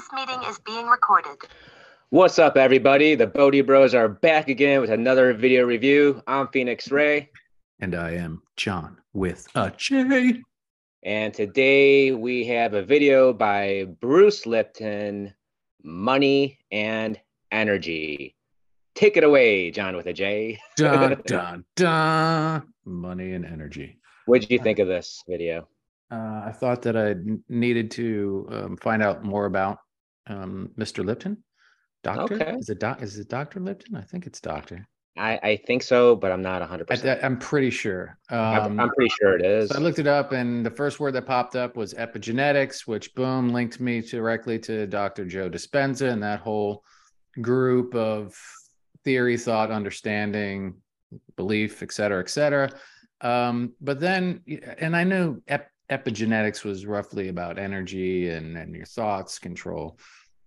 This meeting is being recorded. What's up, everybody? The Bodhi Bros are back again with another video review. I'm Phoenix Ray. And I am John with a J. And today we have a video by Bruce Lipton Money and Energy. Take it away, John with a J. dun, dun, dun. Money and energy. What did you think of this video? Uh, I thought that I needed to um, find out more about um, Mr. Lipton. Doctor? Okay. Is it doc? Is it Doctor Lipton? I think it's Doctor. I, I think so, but I'm not 100%. I, am pretty sure. I'm, Um, I'm pretty sure it is. so I looked it up, and the first word that popped up was epigenetics, which boom linked me directly to Dr. Joe Dispenza and that whole group of theory, thought, understanding, belief, et cetera, et cetera. Um, but then, and I knew ep- epigenetics was roughly about energy and and your thoughts control.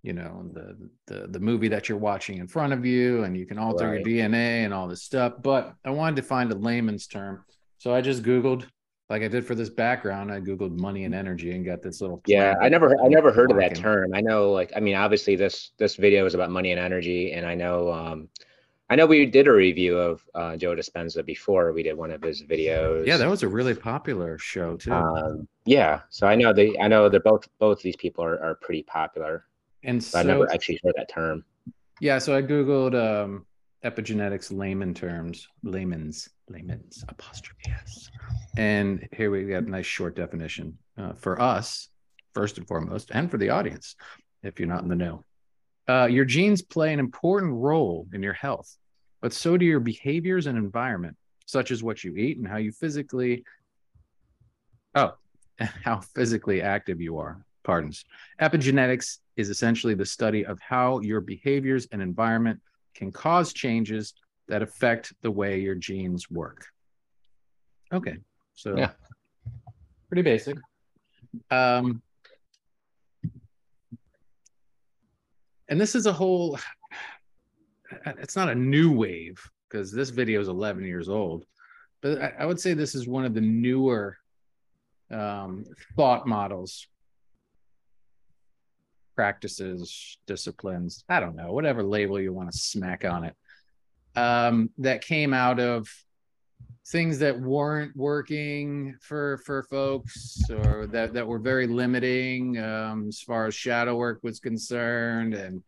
You know the the the movie that you're watching in front of you, and you can alter Right. your DNA and all this stuff. But I wanted to find a layman's term, so I just Googled, like I did for this background. I Googled money and energy and got this little. Yeah, I never I never heard of that term. I know like I mean obviously this this video is about money and energy and I know um I know we did a review of uh, Joe Dispenza before we did one of his videos. Yeah, that was a really popular show too. um yeah, so I know they I know they're both both these people are, are pretty popular. And so I never actually heard that term. Yeah, so I googled um, epigenetics layman terms, layman's, layman's apostrophe s, and here we got a nice short definition uh, for us, first and foremost, and for the audience, if you're not in the know. Uh, your genes play an important role in your health, but so do your behaviors and environment, such as what you eat and how you physically, oh, how physically active you are. Pardons. Epigenetics is essentially the study of how your behaviors and environment can cause changes that affect the way your genes work. Okay, so Yeah. pretty basic. Um, and this is a whole. It's not a new wave because this video is 11 years old, but I, I would say this is one of the newer um, thought models practices, disciplines, I don't know, whatever label you want to smack on it, um, that came out of things that weren't working for for folks or that that were very limiting um, as far as shadow work was concerned and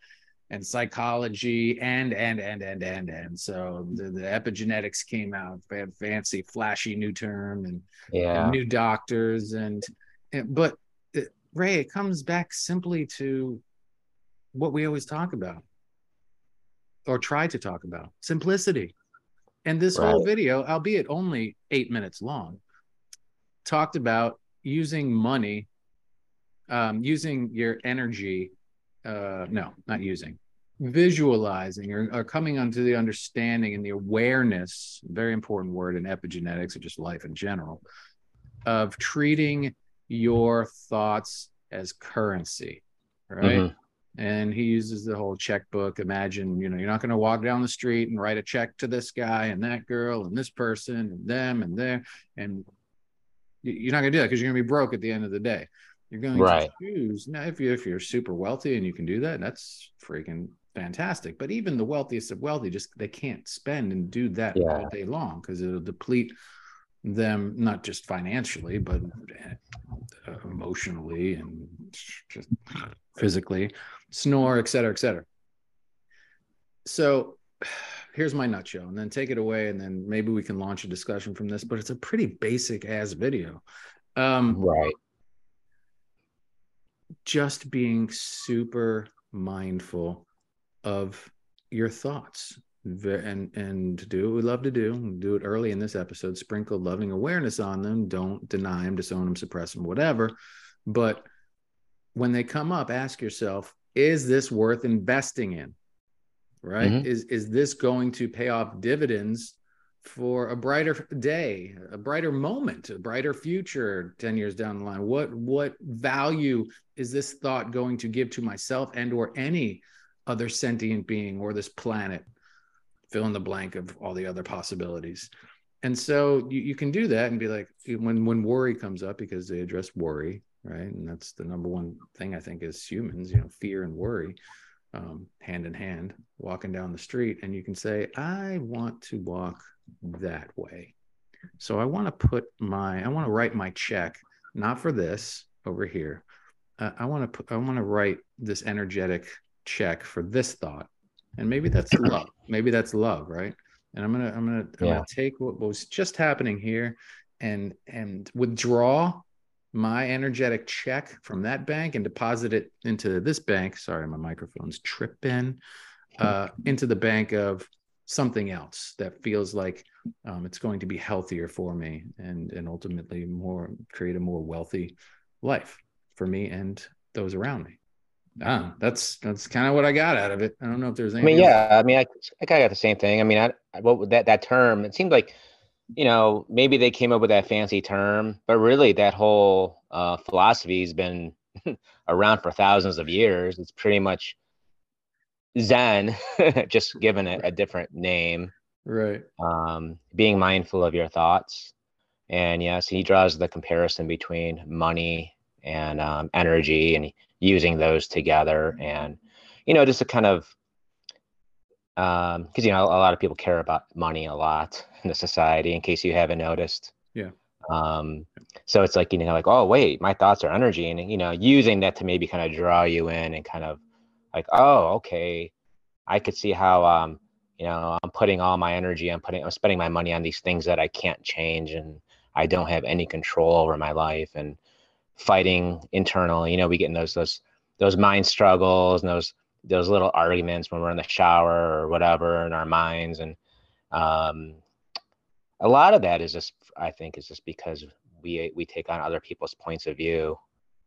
and psychology and and and and and and so the, the epigenetics came out fancy flashy new term and Yeah. new doctors and, and but ray it comes back simply to what we always talk about or try to talk about simplicity. And this whole video albeit only eight minutes long talked about using money um, using your energy uh, no not using visualizing or, or coming onto the understanding and the awareness very important word in epigenetics or just life in general of treating your thoughts as currency right Mhm. and he uses the whole checkbook imagine you know you're not going to walk down the street and write a check to this guy and that girl and this person and them and there and you're not going to do that because you're going to be broke at the end of the day you're going Right. to choose now if you if you're super wealthy and you can do that that's freaking fantastic but even the wealthiest of wealthy just they can't spend and do that Yeah. all day long because it'll deplete them not just financially but uh, emotionally and just physically snore et cetera et cetera. So here's my nutshell and then take it away and then maybe we can launch a discussion from this but it's a pretty basic ass video. Um Right. just being super mindful of your thoughts and and do what we love to do do it early in this episode sprinkle loving awareness on them don't deny them disown them suppress them whatever. But when they come up ask yourself is this worth investing in? Right? Mhm. is is this going to pay off dividends for a brighter day a brighter moment a brighter future 10 years down the line? What what value is this thought going to give to myself and or any other sentient being or this planet fill in the blank of all the other possibilities and so you, you can do that and be like when when worry comes up because they address worry right? And that's the number one thing I think as humans, you know, fear and worry, um, hand in hand, walking down the street, and you can say, I want to walk that way. So I want to put my, I want to write my check, not for this over here. Uh, I want to put, I want to write this energetic check for this thought, and maybe that's love. Maybe that's love, right? And I'm gonna, I'm gonna, I'm gonna take what was just happening here, and and withdraw my energetic check from that bank and deposit it into this bank. Sorry, my microphone's tripping. Uh, into the bank of something else that feels like um, it's going to be healthier for me and and ultimately more create a more wealthy life for me and those around me. Ah, that's that's kind of what I got out of it. I don't know if there's I anything. mean, else. yeah, I mean, I, I kind of got the same thing. I mean, I, I- what that that term? It seemed like, you know, maybe they came up with that fancy term, but really that whole uh, philosophy has been around for thousands of years. It's pretty much Zen, just given it a different name. Right. Um, being mindful of your thoughts, and yes, he draws the comparison between money and um, energy, and using those together, and you know, just to kind of because you know a lot of people care about money a lot in the society in case you haven't noticed Yeah. um so it's like you know like oh wait my thoughts are energy and you know using that to maybe kind of draw you in and kind of like oh okay i could see how um you know i'm putting all my energy i'm putting i'm spending my money on these things that i can't change and i don't have any control over my life and fighting internally you know we get in those those those mind struggles and those those little arguments when we're in the shower or whatever in our minds. And um a lot of that is just i think is just because we we take on other people's points of view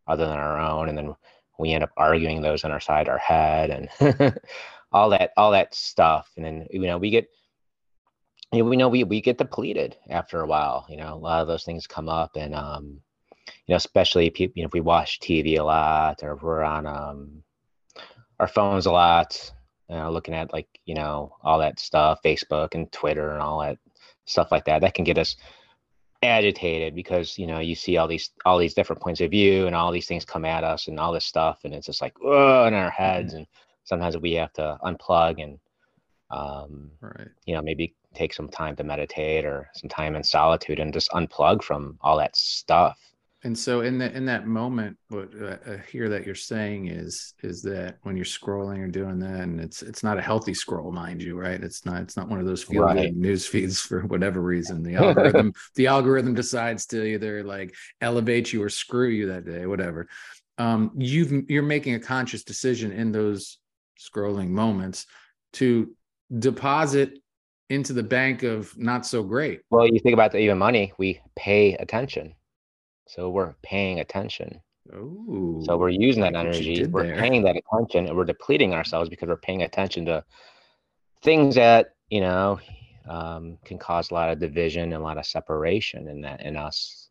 other than our own. And then we end up arguing those on our side our head and all that all that stuff. And then you know we get you know, we know we, we get depleted after a while you know a lot of those things come up and um know especially people you know if we watch tv a lot or if we're on um our phones a lot you know looking at like you know all that stuff facebook and twitter and all that stuff like that that can get us agitated because you know you see all these all these different points of view and all these things come at us and all this stuff and it's just like oh in our heads and sometimes we have to unplug and um Right. you know maybe take some time to meditate or some time in solitude and just unplug from all that stuff And so in that in that moment, what I hear that you're saying is is that when you're scrolling or doing that, and it's it's not a healthy scroll, mind you, right? It's not it's not one of those feel good Right. news feeds for whatever reason. The algorithm the algorithm decides to either like elevate you or screw you that day, whatever. Um, you've you're making a conscious decision in those scrolling moments to deposit into the bank of not so great. well you think about the, even money we pay attention so we're paying attention Oh, So we're using that like what you energy, we're there. paying that attention, and we're depleting ourselves because we're paying attention to things that you know um, can cause a lot of division and a lot of separation in that in us.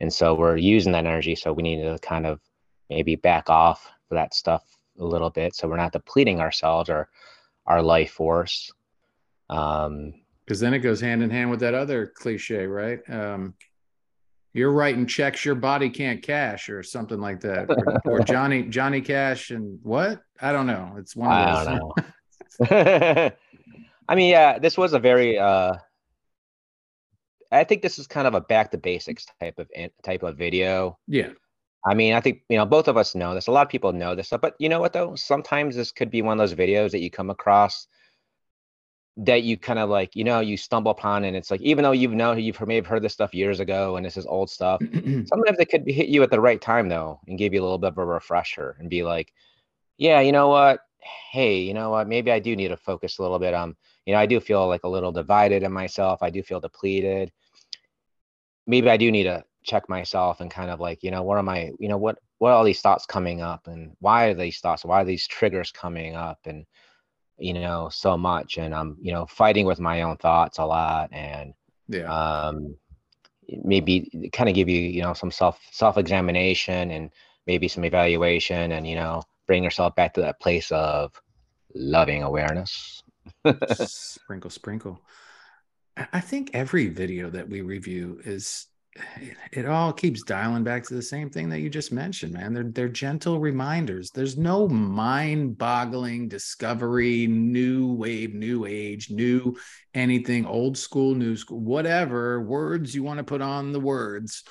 And so we're using that energy. So we need to kind of maybe back off for that stuff a little bit, so we're not depleting ourselves or our life force. Um, because then it goes hand in hand with that other cliche, right? Um, you're writing checks your body can't cash, or something like that, or, or Johnny Johnny Cash and what? I don't know. It's one of I those. don't know. I mean, yeah, this was a very. Uh, I think this is kind of a back to basics type of type of video. yeah, I mean, I think you know both of us know this. A lot of people know this stuff, but you know what though? Sometimes this could be one of those videos that you come across that you kind of like, you know, you stumble upon, and it's like, even though you've known you've maybe heard this stuff years ago, and this is old stuff. Sometimes it could hit you at the right time though, and give you a little bit of a refresher, and be like, yeah, you know what? Hey, you know what? Maybe I do need to focus a little bit on. You know, I do feel like a little divided in myself. I do feel depleted. Maybe I do need to check myself and kind of like, you know, what am I? You know, what what are all these thoughts coming up, and why are these thoughts? Why are these triggers coming up? And you know, so much, and I'm you know fighting with my own thoughts a lot, and yeah, um, maybe kind of give you you know some self self examination and maybe some evaluation and you know bring yourself back to that place of loving awareness sprinkle, sprinkle. I I think every video that we review is it all keeps dialing back to the same thing that you just mentioned, man. They're they're gentle reminders. There's no mind-boggling discovery, new wave, new age, new anything, old school, new school, whatever words you want to put on the words.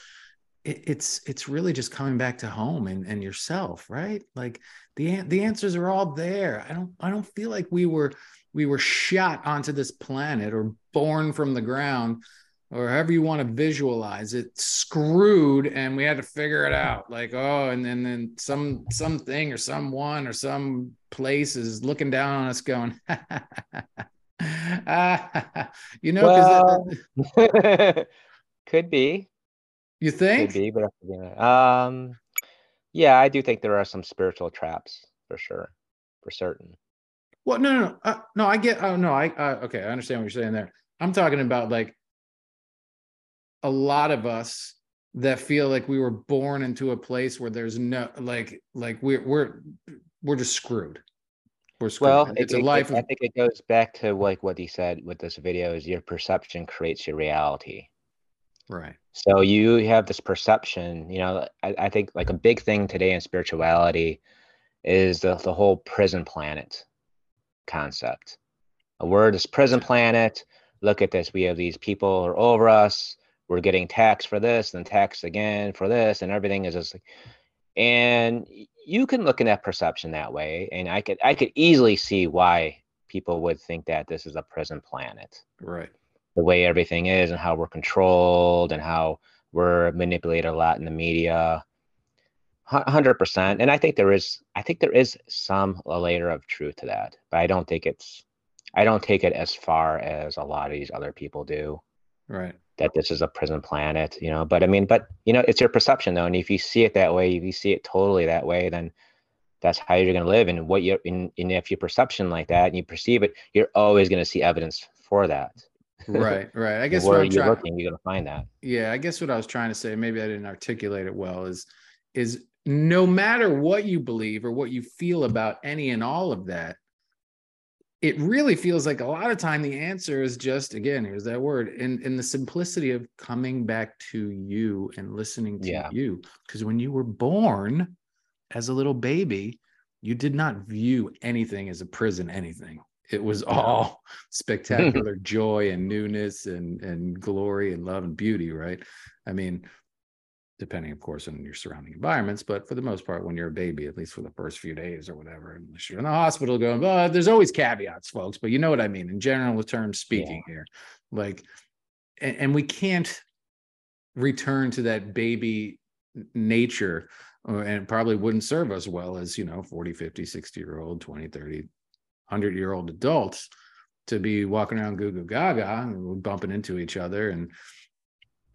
It, it's it's really just coming back to home and, and yourself, right? Like the the answers are all there. I don't I don't feel like we were we were shot onto this planet or born from the ground or however you want to visualize it screwed and we had to figure it out. Like oh and then then some something or someone or some place is looking down on us going you know well, that, could be. You think? could be but um yeah i do think there are some spiritual traps for sure for certain. Well no no no uh, no i get oh no i uh, okay i understand what you're saying there. I'm talking about like a lot of us that feel like we were born into a place where there's no like like we're we're we're just screwed. We're screwed. Well, it's it, a life. It. I think it goes back to like what he said with this video: is your perception creates your reality. Right. So you have this perception. You know, I, I think like a big thing today in spirituality is the the whole prison planet concept. A word is prison planet. Look at this. We have these people are over us we're getting taxed for this and taxed again for this and everything is just like and you can look in that perception that way and i could i could easily see why people would think that this is a prison planet. Right. The way everything is and how we're controlled and how we're manipulated a lot in the media. 100% and i think there is i think there is some layer of truth to that but i don't think it's i don't take it as far as a lot of these other people do. Right that this is a prison planet, you know. But I mean, but you know, it's your perception though, and if you see it that way, if you see it totally that way, then that's how you're going to live. And what you're in, and if your perception like that and you perceive it, you're always going to see evidence for that. right, right. I guess where you're trying, looking, you're going to find that. Yeah, I guess what I was trying to say, maybe I didn't articulate it well, is is no matter what you believe or what you feel about any and all of that, it really feels like a lot of time the answer is just again here's that word in in the simplicity of coming back to you and listening to yeah. you because when you were born as a little baby you did not view anything as a prison anything. It was all spectacular joy and newness and and glory and love and beauty right? I mean depending, of course, on your surrounding environments. But for the most part, when you're a baby, at least for the first few days or whatever, unless you're in the hospital going, oh, there's always caveats, folks. But you know what I mean in general the terms speaking yeah. here. Like, and, and, we can't return to that baby nature uh, and probably wouldn't serve us well as, you know, 40, 50, 60 year old, 20, 30, 100 year old adults to be walking around goo goo gaga and bumping into each other and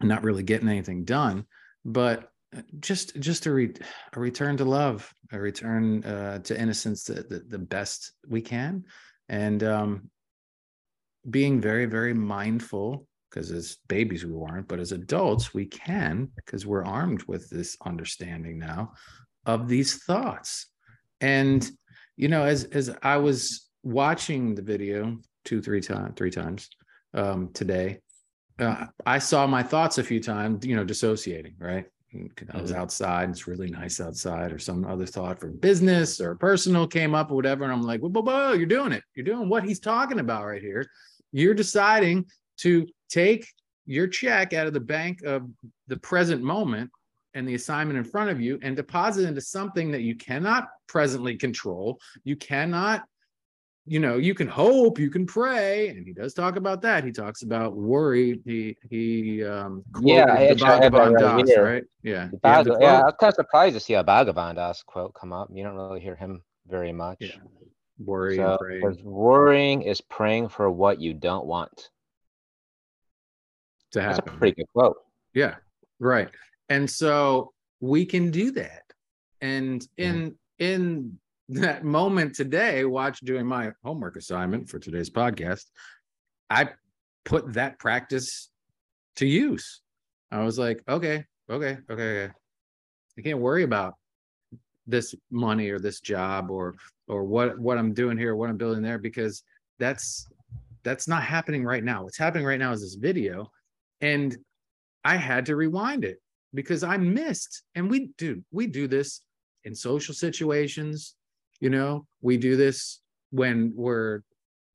not really getting anything done but uh, just just a, re, a return to love a return uh, to innocence the, the, the best we can. And um, being very very mindful because as babies we weren't but as adults we can because we're armed with this understanding now of these thoughts. And you know as as i was watching the video two three times three times um, today uh, I saw my thoughts a few times, you know, dissociating, right? I was mm-hmm. outside, it's really nice outside, or some other thought from business or personal came up or whatever. And I'm like, whoa, whoa, whoa, you're doing it. You're doing what he's talking about right here. You're deciding to take your check out of the bank of the present moment and the assignment in front of you and deposit into something that you cannot presently control. You cannot you know you can hope you can pray and he does talk about that. He talks about worry. He he um yeah the Bhagavan right, Das, right? Yeah yeah, yeah i was kind of surprised to see a Bhagavan Das quote come up. You don't really hear him very much. Yeah. worry so, worrying is praying for what you don't want. To happen. that's a pretty good quote. Yeah right. And so we can do that. And in mm. in that moment today, watch doing my homework assignment for today's podcast, I put that practice to use. I was like, okay, okay, okay, okay. I can't worry about this money or this job or or what what I'm doing here, what I'm building there, because that's that's not happening right now. What's happening right now is this video. And I had to rewind it because I missed. And we do, we do this in social situations. You know, we do this when we're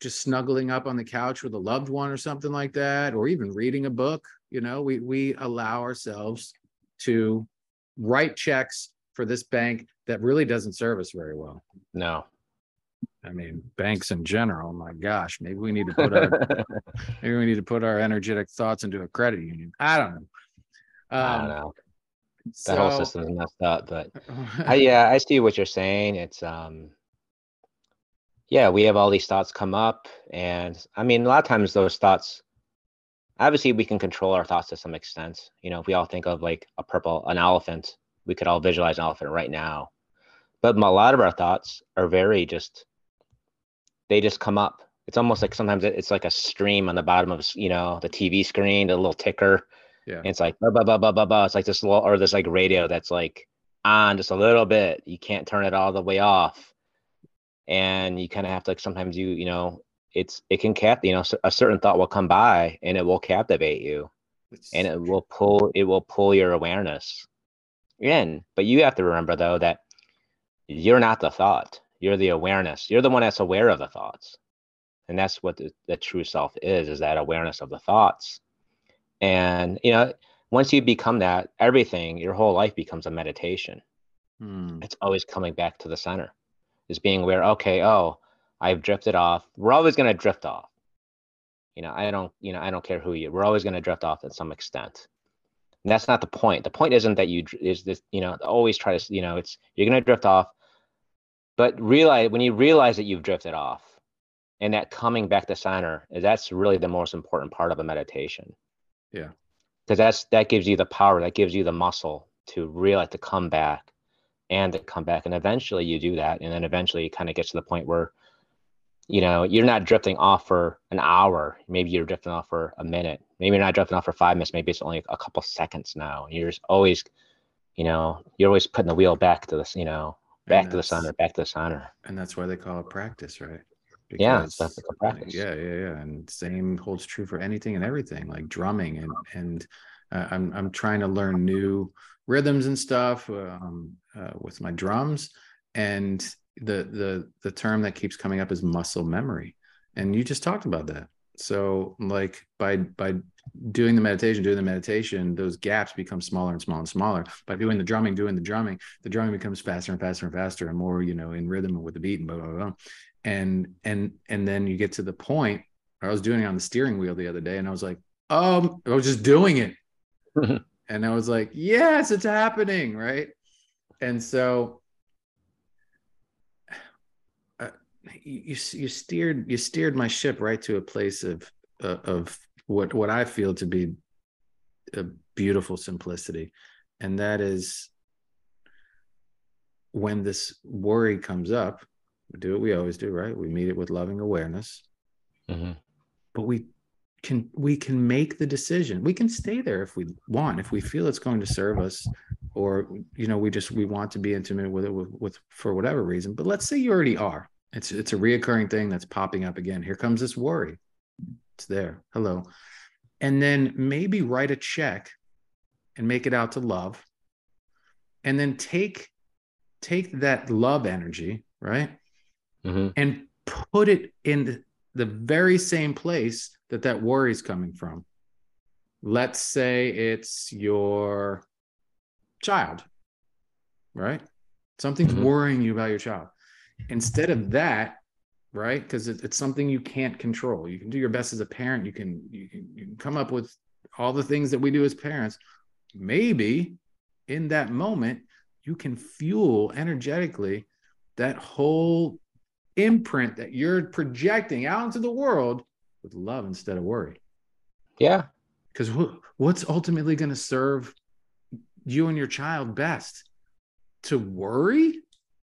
just snuggling up on the couch with a loved one or something like that, or even reading a book. You know, we we allow ourselves to write checks for this bank that really doesn't serve us very well. No. I mean, banks in general. My gosh, maybe we need to put our maybe we need to put our energetic thoughts into a credit union. I don't know. Um, I don't know. That so, whole system is messed up, but I, yeah, I see what you're saying. It's um, yeah, we have all these thoughts come up, and I mean, a lot of times those thoughts. Obviously, we can control our thoughts to some extent. You know, if we all think of like a purple, an elephant, we could all visualize an elephant right now. But a lot of our thoughts are very just they just come up. It's almost like sometimes it's like a stream on the bottom of you know the TV screen, the little ticker. Yeah. And it's like blah blah blah blah blah blah. It's like this little or this like radio that's like on just a little bit. You can't turn it all the way off, and you kind of have to like sometimes you you know it's it can cap you know a certain thought will come by and it will captivate you, it's and it will pull it will pull your awareness in. But you have to remember though that you're not the thought. You're the awareness. You're the one that's aware of the thoughts. And that's what the, the true self is, is that awareness of the thoughts. And, you know, once you become that, everything, your whole life becomes a meditation. Hmm. It's always coming back to the center, is being aware, okay, oh, I've drifted off. We're always going to drift off. You know, I don't, you know, I don't care who you, we're always going to drift off at some extent. And that's not the point. The point isn't that you is this, you know, always try to, you know, it's you're going to drift off but realize when you realize that you've drifted off and that coming back to center that's really the most important part of a meditation yeah. Because that's that gives you the power that gives you the muscle to realize to come back and to come back. And eventually you do that and then eventually it kind of gets to the point where you know you're not drifting off for an hour. Maybe you're drifting off for a minute. Maybe you're not drifting off for five minutes. Maybe it's only a couple seconds now. You're just always you know you're always putting the wheel back to this you know back to the center, back to the center. And that's why they call it practice, right? Yeah, that's like practice. Yeah, yeah, yeah. And same holds true for anything and everything, like drumming and and uh, I'm I'm trying to learn new rhythms and stuff um, uh, with my drums, and the the the term that keeps coming up is muscle memory, and you just talked about that. So like by by doing the meditation, doing the meditation, those gaps become smaller and smaller and smaller. By doing the drumming, doing the drumming, the drumming becomes faster and faster and faster and more, you know, in rhythm and with the beat and blah blah blah. And and and then you get to the point. I was doing it on the steering wheel the other day, and I was like, um, I was just doing it, and I was like, yes, it's happening, right? And so uh, you you steered you steered my ship right to a place of uh, of what what I feel to be a beautiful simplicity, and that is when this worry comes up, we do what we always do, right? We meet it with loving awareness, mm-hmm. but we can we can make the decision. We can stay there if we want, if we feel it's going to serve us, or you know, we just we want to be intimate with it with, with for whatever reason. But let's say you already are. It's it's a reoccurring thing that's popping up again. Here comes this worry it's there. Hello. And then maybe write a check and make it out to love. And then take take that love energy, right? Mm-hmm. And put it in the the very same place that that worry is coming from. Let's say it's your child, right? Something's mm-hmm. worrying you about your child. Instead of that, right? Because it, it's something you can't control. You can do your best as a parent. You can, you can you can come up with all the things that we do as parents. Maybe in that moment you can fuel energetically that whole imprint that you're projecting out into the world with love instead of worry. Yeah. Because wh- what's ultimately going to serve you and your child best? To worry?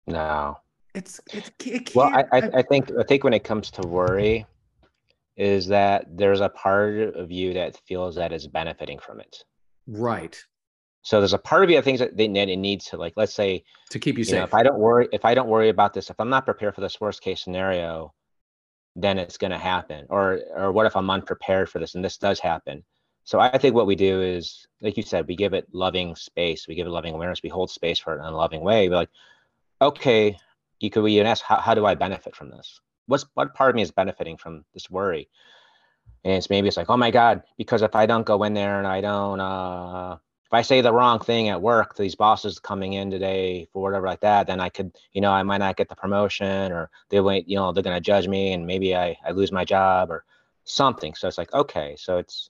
No it's it's it well I, I, I think i think when it comes to worry is that there's a part of you that feels that is benefiting from it. Right. So there's a part of you that thinks that, that it needs to like let's say to keep you, you safe know, if i don't worry if i don't worry about this if i'm not prepared for this worst case scenario then it's going to happen. Or or what if i'm unprepared for this and this does happen? So I think what we do is, like you said, we give it loving space, we give it loving awareness, we hold space for it in a loving way. We're like, okay, you could ask, how, how do I benefit from this? What's what part of me is benefiting from this worry? And it's maybe it's like, oh my God, because if I don't go in there and I don't uh if I say the wrong thing at work, these bosses coming in today for whatever like that, then I could, you know, I might not get the promotion or they wait, you know, they're gonna judge me and maybe I, I lose my job or something. So it's like, okay, so it's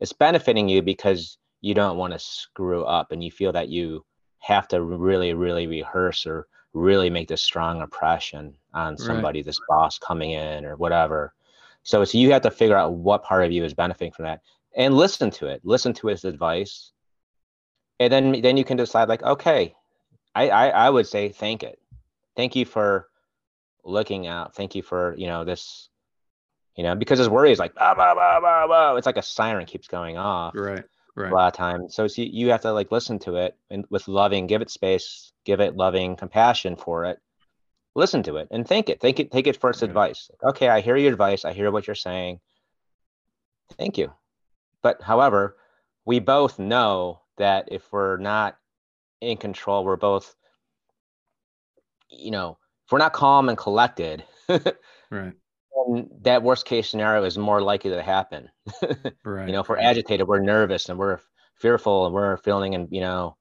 it's benefiting you because you don't want to screw up and you feel that you have to really, really rehearse or really make this strong impression on somebody, right. this boss coming in or whatever. So it's you have to figure out what part of you is benefiting from that and listen to it. Listen to his advice. And then then you can decide like, okay, I, I, I would say thank it. Thank you for looking out. Thank you for, you know, this you know, because his worry is like, bah, bah, bah, bah, bah. it's like a siren keeps going off. Right. Right. A lot of times. So you, you have to like listen to it and with loving, give it space, give it loving compassion for it. Listen to it and think it. Think it, take it for its advice. Okay, I hear your advice. I hear what you're saying. Thank you. But however, we both know that if we're not in control, we're both, you know, if we're not calm and collected, right that worst case scenario is more likely to happen. right. You know, if we're agitated, we're nervous and we're fearful and we're feeling and you know,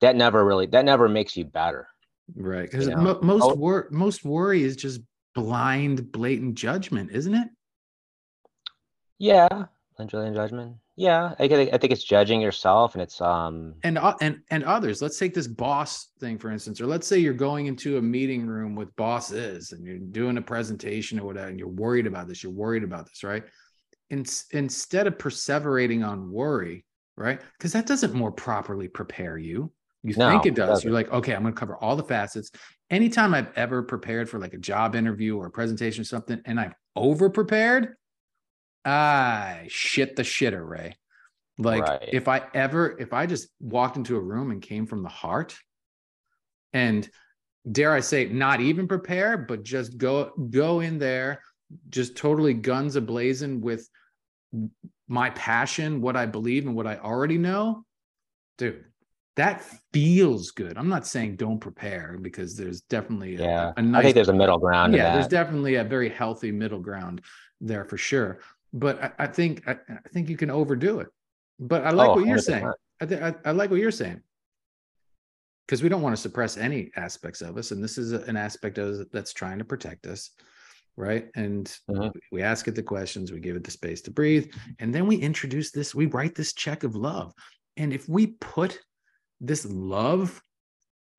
that never really that never makes you better. Right. Because you know? most oh, wor- most worry is just blind, blatant judgment, isn't it? Yeah, blind blatant judgment yeah I, I think it's judging yourself and it's um and uh, and and others let's take this boss thing for instance or let's say you're going into a meeting room with bosses and you're doing a presentation or whatever and you're worried about this you're worried about this right In, instead of perseverating on worry right because that doesn't more properly prepare you you no, think it does. It you're like, okay, I'm going to cover all the facets. Anytime I've ever prepared for like a job interview or a presentation or something, and I've over prepared, I shit the shitter, Ray. Like right. if I ever, if I just walked into a room and came from the heart and dare I say, not even prepare, but just go, go in there, just totally guns ablazing with my passion, what I believe and what I already know, dude, that feels good. I'm not saying don't prepare because there's definitely a, yeah. A nice, I think there's a middle ground. Yeah, there's definitely a very healthy middle ground there for sure but I, I think I, I, think you can overdo it. But I like oh, what you're 100%. saying. I, th- I, I like what you're saying because we don't want to suppress any aspects of us, and this is an aspect of that's trying to protect us, right? And mm-hmm. we ask it the questions, we give it the space to breathe, and then we introduce this. We write this check of love, and if we put this love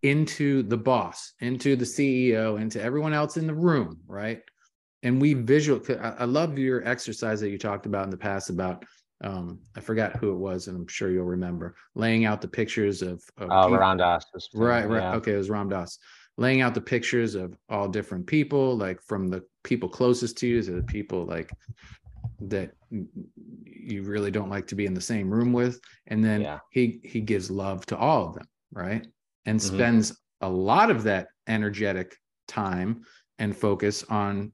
into the boss, into the CEO, into everyone else in the room, right? And we visual i love your exercise that you talked about in the past about um, I forgot who it was, and I'm sure you'll remember laying out the pictures of, of uh, Ram Dass. Right, right. Yeah. Okay, it was Ram Dass. Laying out the pictures of all different people, like from the people closest to you to the people like that you really don't like to be in the same room with, and then yeah. he he gives love to all of them, right? And mm-hmm. spends a lot of that energetic time and focus on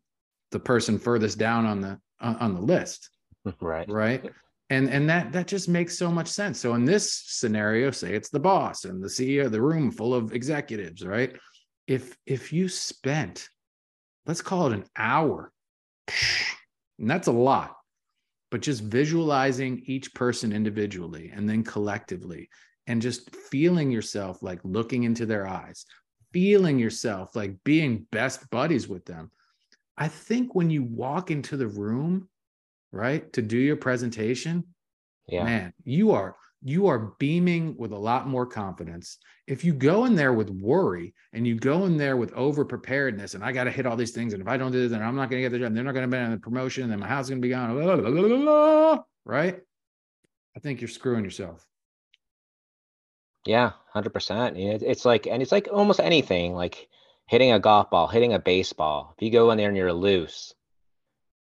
the person furthest down on the on the list. Right. Right? And and that that just makes so much sense. So in this scenario say it's the boss and the ceo the room full of executives right? If if you spent let's call it an hour and that's a lot but just visualizing each person individually and then collectively and just feeling yourself like looking into their eyes feeling yourself like being best buddies with them I think when you walk into the room, right, to do your presentation, yeah. man, you are you are beaming with a lot more confidence. If you go in there with worry and you go in there with over preparedness and I got to hit all these things, and if I don't do this, then I'm not going to get the job. And they're not going to be on the promotion, and then my house is going to be gone. Blah, blah, blah, right? I think you're screwing yourself. Yeah, hundred percent. It's like, and it's like almost anything. Like hitting a golf ball, hitting a baseball, if you go in there and you're loose,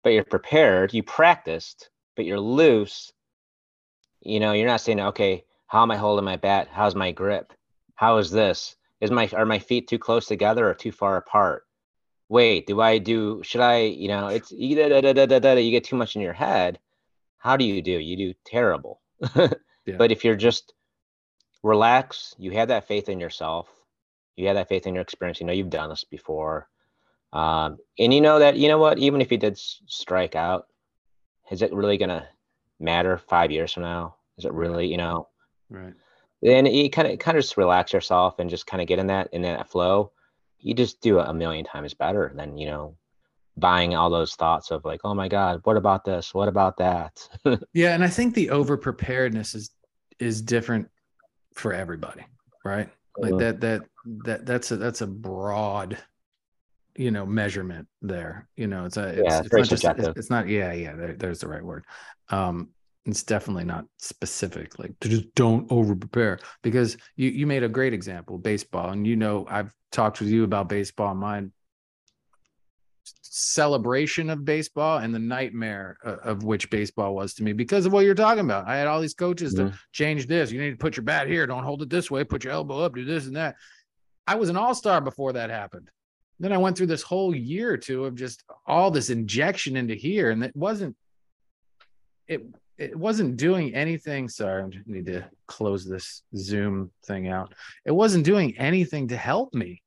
but you're prepared, you practiced, but you're loose, you know, you're not saying, okay, how am I holding my bat? How's my grip? How is this? Is my are my feet too close together or too far apart? Wait, do I do should I, you know, it's you get too much in your head. how do you do? You do terrible. yeah. But if you're just relax, you have that faith in yourself, you have that faith in your experience, you know you've done this before. Um, and you know that, you know what, even if you did strike out, is it really going to matter five years from now? Is it really, you know? Right. Then you kind of kind of just relax yourself and just kind of get in that in that flow. You just do it a million times better than you know buying all those thoughts of like, oh my God, what about this? What about that? yeah, and I think the over preparedness is is different for everybody, right? Like mm-hmm. that that that that's a that's a broad you know measurement there. You know it's a it's, yeah, it's, not just it's, it's, not yeah yeah there, there's the right word. Um it's definitely not specific like just don't over prepare because you you made a great example baseball and you know i've talked with you about baseball my celebration of baseball and the nightmare of which baseball was to me because of what you're talking about. I had all these coaches mm-hmm. to change this. You need to put your bat here. Don't hold it this way. Put your elbow up. Do this and that i was an all-star before that happened then I went through this whole year or two of just all this injection into here, and it wasn't it it wasn't doing anything. Sorry, I need to close this Zoom thing out. It wasn't doing anything to help me.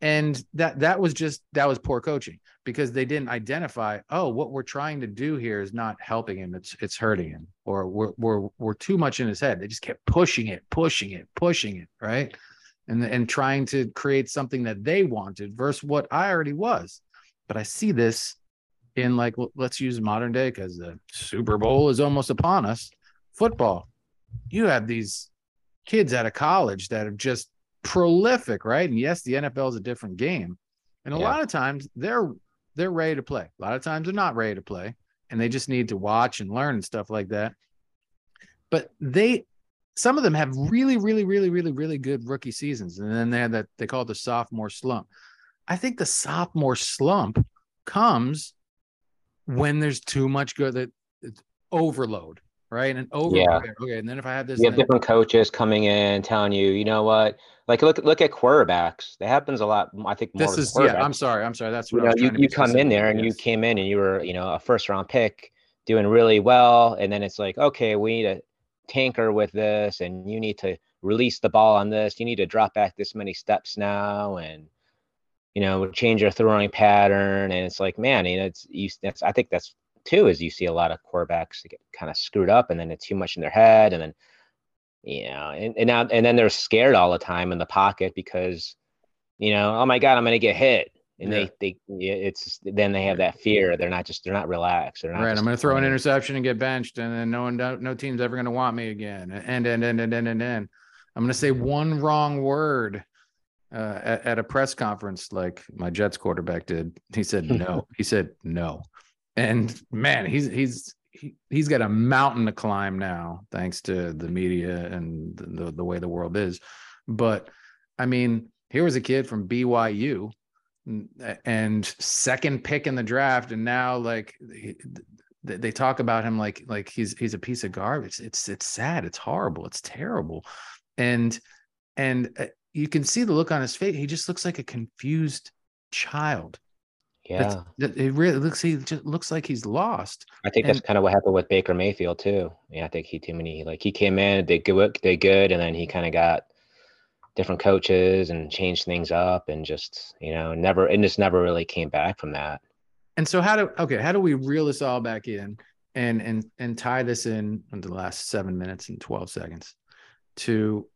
And that that was just that was poor coaching because they didn't identify, oh, what we're trying to do here is not helping him, it's it's hurting him, or we're we're we're too much in his head. They just kept pushing it, pushing it, pushing it, right? And and trying to create something that they wanted versus what I already was. But I see this in like let's use modern day because the Super Bowl is almost upon us. Football, you have these kids out of college that are just prolific, right? And yes, the NFL is a different game, and a yeah. lot of times they're they're ready to play. A lot of times they're not ready to play, and they just need to watch and learn and stuff like that. But they some of them have really, really, really, really, really good rookie seasons, and then they have that they call it the sophomore slump. I think the sophomore slump comes when there's too much good that it's overload, right? And over yeah. okay. And then if I have this, you have different coaches coming in telling you, you know what? Like look look at quarterbacks. That happens a lot. I think this is yeah. I'm sorry. I'm sorry. That's what you know. You, you come in there and yes. you came in and you were you know a first round pick doing really well, and then it's like okay, we need to tanker with this and you need to release the ball on this. You need to drop back this many steps now and you know change your throwing pattern. And it's like man you know it's you that's i think that's too is you see a lot of quarterbacks get kind of screwed up and then it's too much in their head and then you know and, and now and then they're scared all the time in the pocket because you know oh my god i'm gonna get hit and yeah. they they it's then they have that fear. They're not just they're not relaxed. They're not right. I'm going to throw an interception and get benched, and then no one no team's ever going to want me again. And and and and and and and I'm going to say one wrong word uh, at, at a press conference, like my Jets quarterback did. He said no. he said no, and man, he's he's he, he's got a mountain to climb now, thanks to the media and the, the, the way the world is. But I mean, here was a kid from BYU and second pick in the draft and now like they talk about him like like he's he's a piece of garbage. It's it's sad. It's horrible. It's terrible. And and uh, you can see the look on his face. He just looks like a confused child. Yeah. That's, it really looks he just looks like he's lost. I think and, that's kind of what happened with baker mayfield too. Yeah i think he too many like he came in they good they good and then he kind of got different coaches and changed things up and just you know never and just never really came back from that and so how do okay how do we reel this all back in and and and tie this in in the last seven minutes and 12 seconds to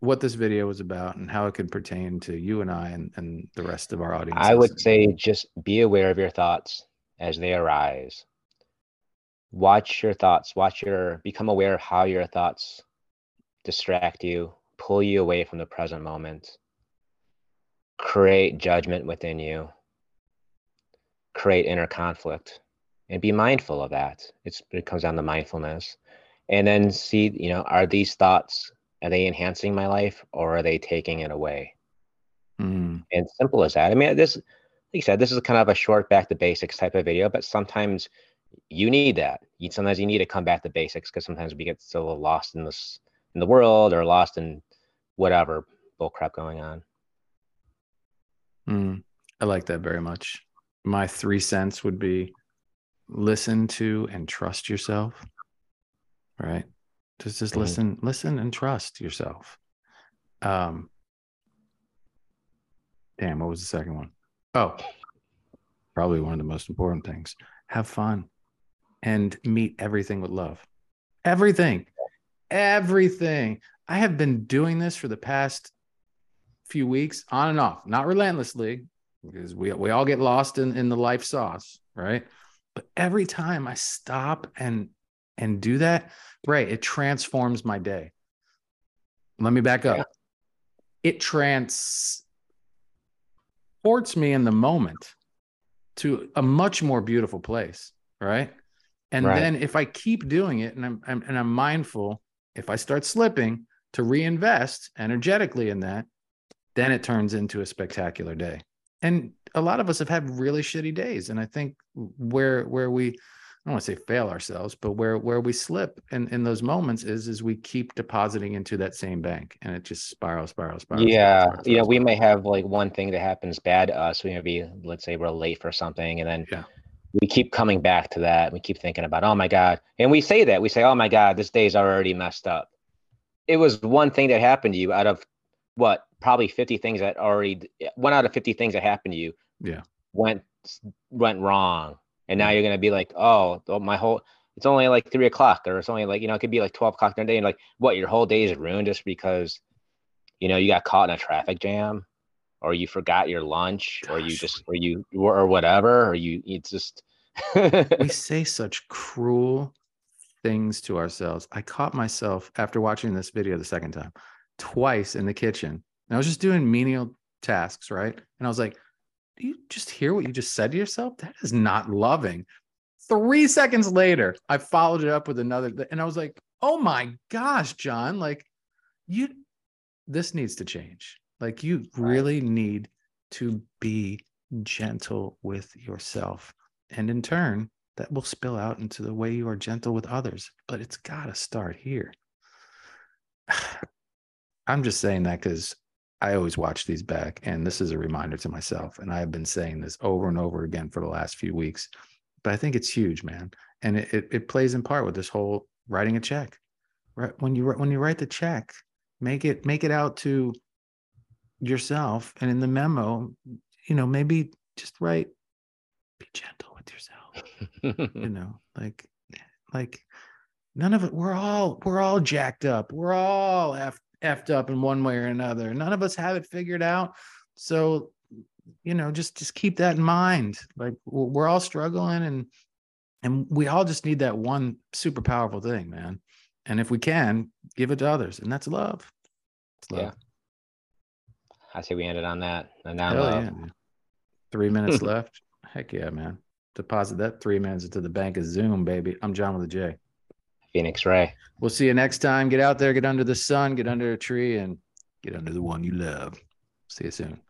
what this video was about and how it could pertain to you and I and, and the rest of our audience. I would say just be aware of your thoughts as they arise. Watch your thoughts, watch your become aware of how your thoughts distract you, pull you away from the present moment, create judgment within you, create inner conflict, and be mindful of that. It's, it comes down to mindfulness. And then see, you know, are these thoughts, are they enhancing my life or are they taking it away? Mm. And simple as that. I mean, this, like you said, this is kind of a short back to basics type of video, but sometimes you need that. You, sometimes you need to come back to basics because sometimes we get so lost in this in the world or lost in whatever bullcrap going on. Mm, I like that very much. My three cents would be listen to and trust yourself. Right. Just just mm-hmm. listen, listen and trust yourself. Um damn, what was the second one? Oh, probably one of the most important things. Have fun and meet everything with love. Everything. Everything. I have been doing this for the past few weeks on and off, not relentlessly, because we, we all get lost in, in the life sauce, right? But every time I stop and and do that, right, it transforms my day. Let me back up. It transports me in the moment to a much more beautiful place, right? And right. then if I keep doing it and I'm, I'm and I'm mindful, if I start slipping to reinvest energetically in that, then it turns into a spectacular day. And a lot of us have had really shitty days. And I think where where we I don't want to say fail ourselves, but where where we slip in, in those moments is is we keep depositing into that same bank and it just spirals, spirals, spirals. Yeah. Spirals, spirals, yeah. We may have like one thing that happens bad to us. We may be, let's say we're late for something and then yeah. we keep coming back to that. We keep thinking about, oh my God. And we say that. We say, oh my God, this day's already messed up. It was one thing that happened to you out of what probably 50 things that already one out of 50 things that happened to you yeah. went went wrong. And now you're gonna be like oh my whole it's only like three o'clock or it's only like you know it could be like 12 o'clock in the day. And like what your whole day is ruined just because you know you got caught in a traffic jam? Or you forgot your lunch? Gosh. or you just or you or whatever? Or you it's just we say such cruel things to ourselves i caught myself after watching this video the second time twice in the kitchen. And I was just doing menial tasks, right? And I was like, do you just hear what you just said to yourself? That is not loving. Three seconds later, I followed it up with another, and I was like, oh my gosh, John, like you, this needs to change. Like you really need to be gentle with yourself. And in turn, that will spill out into the way you are gentle with others. But it's got to start here. I'm just saying that because I always watch these back, and this is a reminder to myself. And I have been saying this over and over again for the last few weeks. But I think it's huge, man, and it, it, it plays in part with this whole writing a check. Right when you when you write the check, make it make it out to yourself, and in the memo, you know, maybe just write, be gentle with yourself. You know, like like none of it. We're all we're all jacked up. We're all after effed up in one way or another. None of us have it figured out. So, you know, just just keep that in mind. Like we're all struggling and and we all just need that one super powerful thing, man. And if we can, give it to others. And that's love. love. Yeah. I say we ended on that. And now love. Yeah, Three minutes left. Heck yeah, man. Deposit that three minutes into the bank of Zoom, baby. I'm John with a J. Phoenix Ray. We'll see you next time. Get out there, get under the sun, get under a tree, and get under the one you love. See you soon.